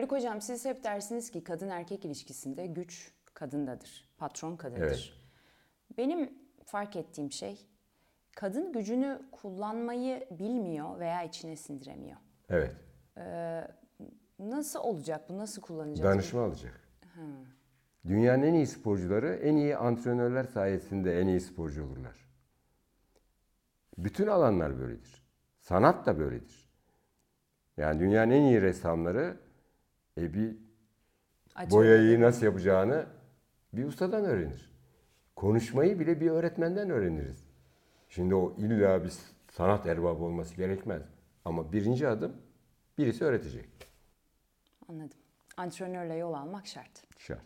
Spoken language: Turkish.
Yok hocam siz hep dersiniz ki kadın erkek ilişkisinde güç kadındadır. Patron kadındır. Evet. Benim fark ettiğim şey kadın gücünü kullanmayı bilmiyor veya içine sindiremiyor. Evet. Nasıl olacak bu? Nasıl kullanacağız? Danışma alacak. Dünyanın en iyi sporcuları en iyi antrenörler sayesinde en iyi sporcu olurlar. Bütün alanlar böyledir. Sanat da böyledir. Yani dünyanın en iyi ressamları e, bir Acaba- boyayı nasıl yapacağını bir ustadan öğrenir. Konuşmayı bile bir öğretmenden öğreniriz. Şimdi o illa bir sanat erbabı olması gerekmez. Ama birinci adım birisi öğretecek. Anladım. Antrenörle yol almak şart. Şart.